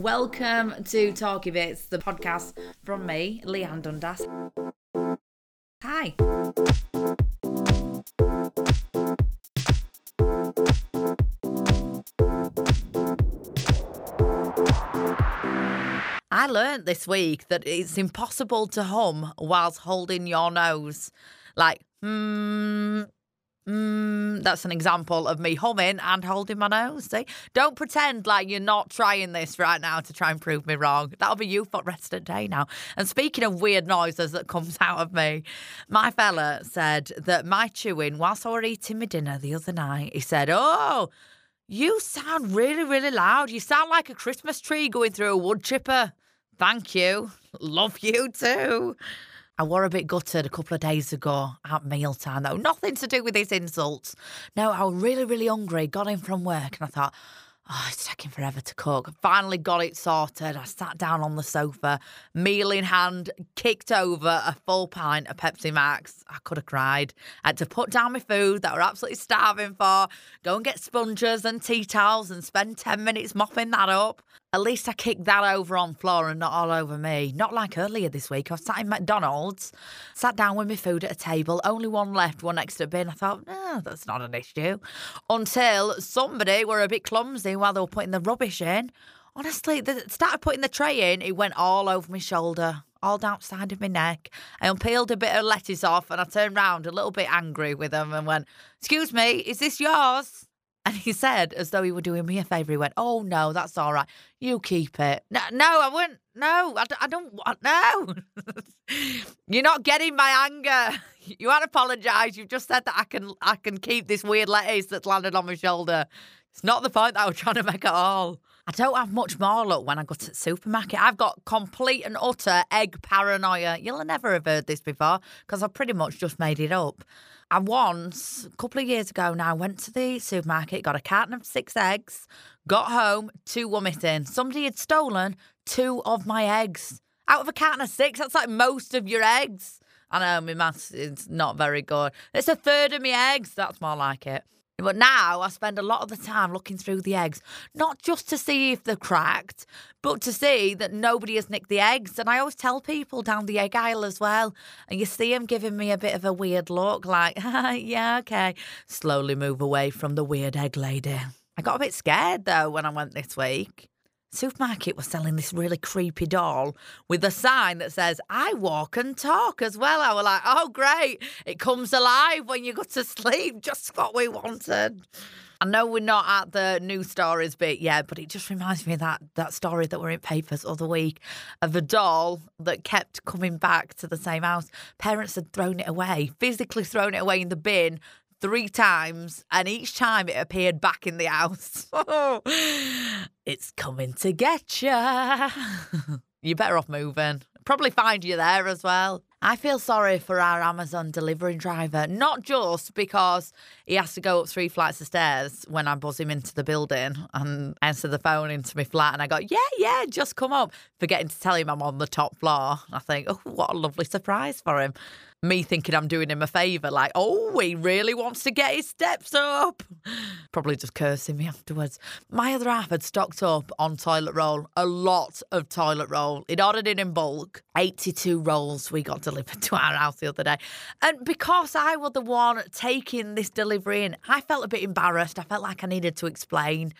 Welcome to Talky Bits, the podcast from me, Leanne Dundas. Hi. I learned this week that it's impossible to hum whilst holding your nose. Like, hmm, Mm, that's an example of me humming and holding my nose. See? Don't pretend like you're not trying this right now to try and prove me wrong. That'll be you for rest of the day now. And speaking of weird noises that comes out of me, my fella said that my chewing, whilst I were eating my dinner the other night, he said, Oh, you sound really, really loud. You sound like a Christmas tree going through a wood chipper. Thank you. Love you too. I were a bit gutted a couple of days ago at mealtime, though. Nothing to do with these insults. No, I was really, really hungry, got in from work, and I thought, oh, it's taking forever to cook. Finally got it sorted. I sat down on the sofa, meal in hand, kicked over a full pint of Pepsi Max. I could have cried. I had to put down my food that I were absolutely starving for, go and get sponges and tea towels and spend 10 minutes mopping that up. At least I kicked that over on floor and not all over me. Not like earlier this week. I was sat in McDonald's, sat down with my food at a table, only one left, one next to a bin. I thought, no, that's not an issue. Until somebody were a bit clumsy while they were putting the rubbish in. Honestly, they started putting the tray in, it went all over my shoulder, all down the side of my neck. I unpeeled a bit of lettuce off and I turned round a little bit angry with them and went, Excuse me, is this yours? And he said, as though he were doing me a favour, he went, Oh, no, that's all right. You keep it. No, no I wouldn't. No, I, I don't want. No. You're not getting my anger. You had apologise. You've just said that I can I can keep this weird lettuce that's landed on my shoulder. It's not the point that I was trying to make at all. I don't have much more luck when I go to the supermarket. I've got complete and utter egg paranoia. You'll never have heard this before because I pretty much just made it up. I once, a couple of years ago now, went to the supermarket, got a carton of six eggs, got home, two were missing. Somebody had stolen two of my eggs. Out of a carton of six, that's like most of your eggs. I know my maths is not very good. It's a third of my eggs. That's more like it. But now I spend a lot of the time looking through the eggs, not just to see if they're cracked, but to see that nobody has nicked the eggs. And I always tell people down the egg aisle as well. And you see them giving me a bit of a weird look, like, yeah, okay. Slowly move away from the weird egg lady. I got a bit scared though when I went this week supermarket was selling this really creepy doll with a sign that says i walk and talk as well. I was like oh great. It comes alive when you go to sleep. Just what we wanted. I know we're not at the new stories bit yet, but it just reminds me of that that story that were in papers other week of a doll that kept coming back to the same house. Parents had thrown it away, physically thrown it away in the bin, three times, and each time it appeared back in the house. Oh. It's coming to get you. You're better off moving. Probably find you there as well. I feel sorry for our Amazon delivery driver, not just because he has to go up three flights of stairs when I buzz him into the building and answer the phone into my flat, and I go, Yeah, yeah, just come up, forgetting to tell him I'm on the top floor. I think, Oh, what a lovely surprise for him me thinking I'm doing him a favour, like, oh, he really wants to get his steps up. Probably just cursing me afterwards. My other half had stocked up on toilet roll, a lot of toilet roll. He'd ordered it in bulk, 82 rolls we got delivered to our house the other day. And because I was the one taking this delivery in, I felt a bit embarrassed. I felt like I needed to explain.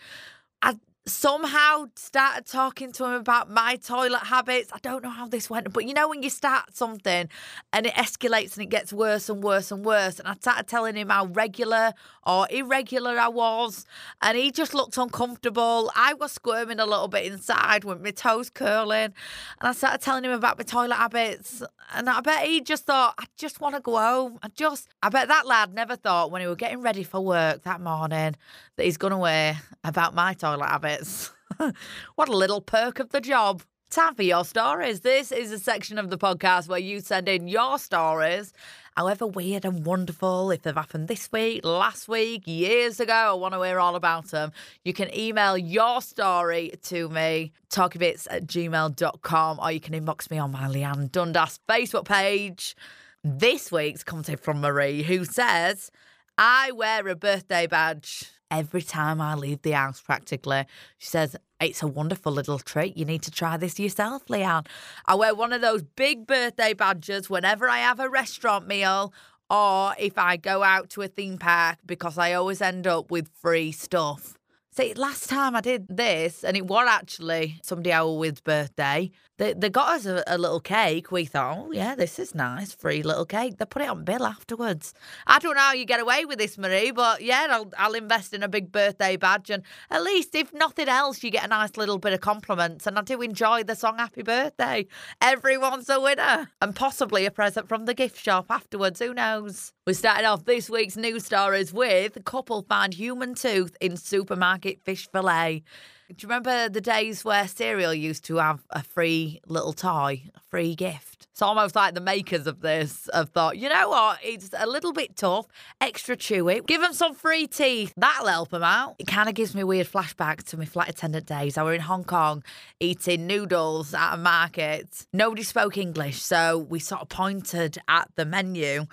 I somehow started talking to him about my toilet habits. I don't know how this went, but you know, when you start something and it escalates and it gets worse and worse and worse. And I started telling him how regular or irregular I was, and he just looked uncomfortable. I was squirming a little bit inside with my toes curling, and I started telling him about my toilet habits. And I bet he just thought, I just want to go home. I just, I bet that lad never thought when he was getting ready for work that morning that he's gonna away about my toilet habits. what a little perk of the job. Time for your stories. This is a section of the podcast where you send in your stories, however weird and wonderful, if they've happened this week, last week, years ago. I want to hear all about them. You can email your story to me, talkybits at gmail.com, or you can inbox me on my Leanne Dundas Facebook page. This week's comes from Marie, who says, I wear a birthday badge every time I leave the house, practically. She says, It's a wonderful little treat. You need to try this yourself, Leanne. I wear one of those big birthday badges whenever I have a restaurant meal or if I go out to a theme park because I always end up with free stuff. See, last time I did this, and it was actually somebody Elwood's birthday, they, they got us a, a, little cake. We thought, oh, yeah, this is nice, free little cake. They put it on bill afterwards. I don't know how you get away with this, Marie, but yeah, I'll, I'll invest in a big birthday badge. And at least, if nothing else, you get a nice little bit of compliments. And I do enjoy the song Happy Birthday. Everyone's a winner. And possibly a present from the gift shop afterwards. Who knows? We're starting off this week's news stories with couple find human tooth in supermarket fish fillet. Do you remember the days where cereal used to have a free little toy, a free gift? It's almost like the makers of this have thought, you know what, it's a little bit tough, extra chewy. Give them some free teeth. That'll help them out. It kind of gives me weird flashbacks to my flight attendant days. I were in Hong Kong eating noodles at a market. Nobody spoke English, so we sort of pointed at the menu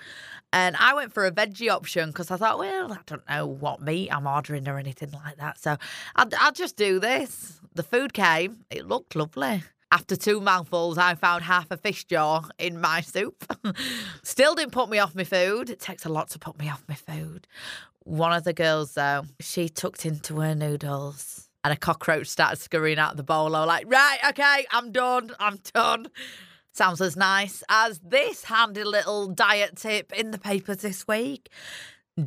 and I went for a veggie option because I thought, well, I don't know what meat I'm ordering or anything like that. So I'll, I'll just do this. The food came, it looked lovely. After two mouthfuls, I found half a fish jaw in my soup. Still didn't put me off my food. It takes a lot to put me off my food. One of the girls, though, she tucked into her noodles and a cockroach started scurrying out of the bowl. I was like, right, okay, I'm done. I'm done. Sounds as nice as this handy little diet tip in the papers this week.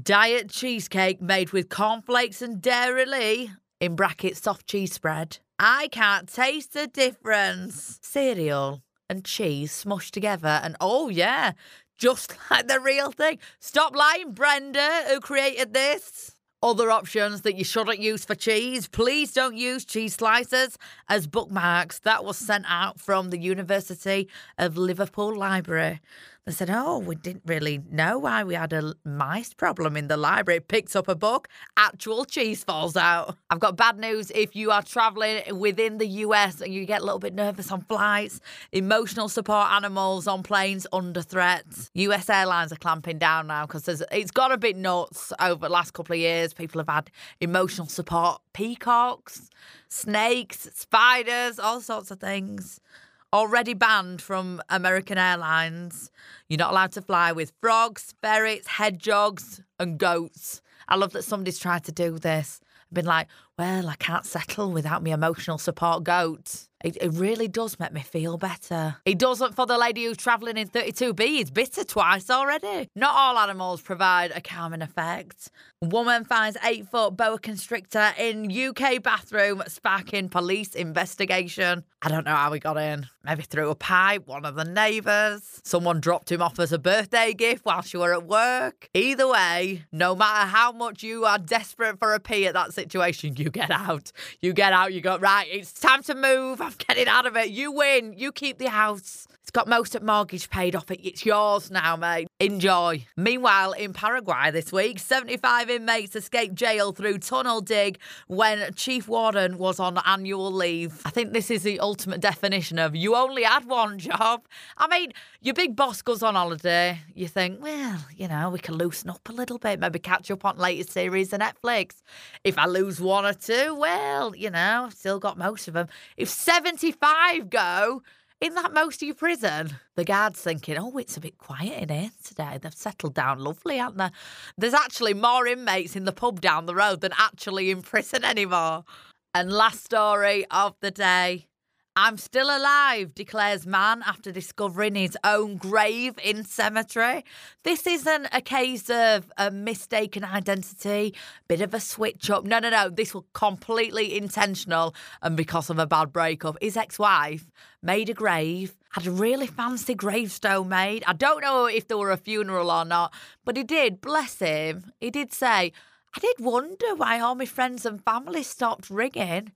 Diet cheesecake made with cornflakes and dairy in brackets soft cheese spread. I can't taste the difference. Cereal and cheese smushed together, and oh yeah, just like the real thing. Stop lying, Brenda, who created this. Other options that you shouldn't use for cheese. Please don't use cheese slices as bookmarks. That was sent out from the University of Liverpool Library. They said, Oh, we didn't really know why we had a mice problem in the library. Picks up a book, actual cheese falls out. I've got bad news if you are traveling within the US and you get a little bit nervous on flights, emotional support animals on planes under threat. US airlines are clamping down now because it's got a bit nuts over the last couple of years. People have had emotional support peacocks, snakes, spiders, all sorts of things already banned from American Airlines. You're not allowed to fly with frogs, ferrets, hedgehogs, and goats. I love that somebody's tried to do this. I've been like, well, I can't settle without my emotional support goat. It, it really does make me feel better. It doesn't for the lady who's travelling in 32B. It's bitter twice already. Not all animals provide a calming effect. Woman finds eight foot boa constrictor in UK bathroom, sparking police investigation. I don't know how he got in. Maybe through a pipe, one of the neighbours. Someone dropped him off as a birthday gift while she were at work. Either way, no matter how much you are desperate for a pee at that situation, you get out. You get out, you go, right, it's time to move. I'm getting out of it. You win. You keep the house. It's got most of mortgage paid off. It's yours now, mate. Enjoy. Meanwhile, in Paraguay this week, 75 inmates escaped jail through tunnel dig when Chief Warden was on annual leave. I think this is the ultimate definition of you only had one job. I mean, your big boss goes on holiday. You think, well, you know, we can loosen up a little bit, maybe catch up on latest series of Netflix. If I lose one or two, well, you know, I've still got most of them. If 75 go, in that most of your prison, the guard's thinking, oh, it's a bit quiet in here today. They've settled down lovely, haven't they? There's actually more inmates in the pub down the road than actually in prison anymore. And last story of the day I'm still alive, declares man after discovering his own grave in cemetery. This isn't a case of a mistaken identity, bit of a switch up. No, no, no. This was completely intentional and because of a bad breakup. His ex wife made a grave, had a really fancy gravestone made. I don't know if there were a funeral or not, but he did, bless him. He did say, I did wonder why all my friends and family stopped ringing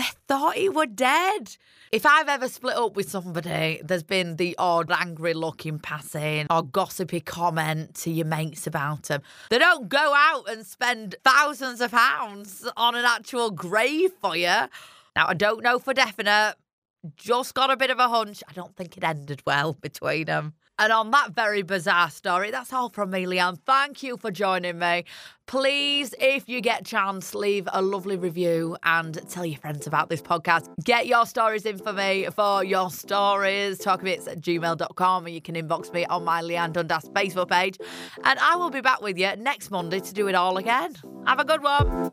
they thought he were dead. If I've ever split up with somebody, there's been the odd angry look in passing or gossipy comment to your mates about them. They don't go out and spend thousands of pounds on an actual grave for you. Now, I don't know for definite, just got a bit of a hunch. I don't think it ended well between them. And on that very bizarre story, that's all from me, Leanne. Thank you for joining me. Please, if you get a chance, leave a lovely review and tell your friends about this podcast. Get your stories in for me for your stories. talkybits at gmail.com or you can inbox me on my Leanne Dundas Facebook page. And I will be back with you next Monday to do it all again. Have a good one.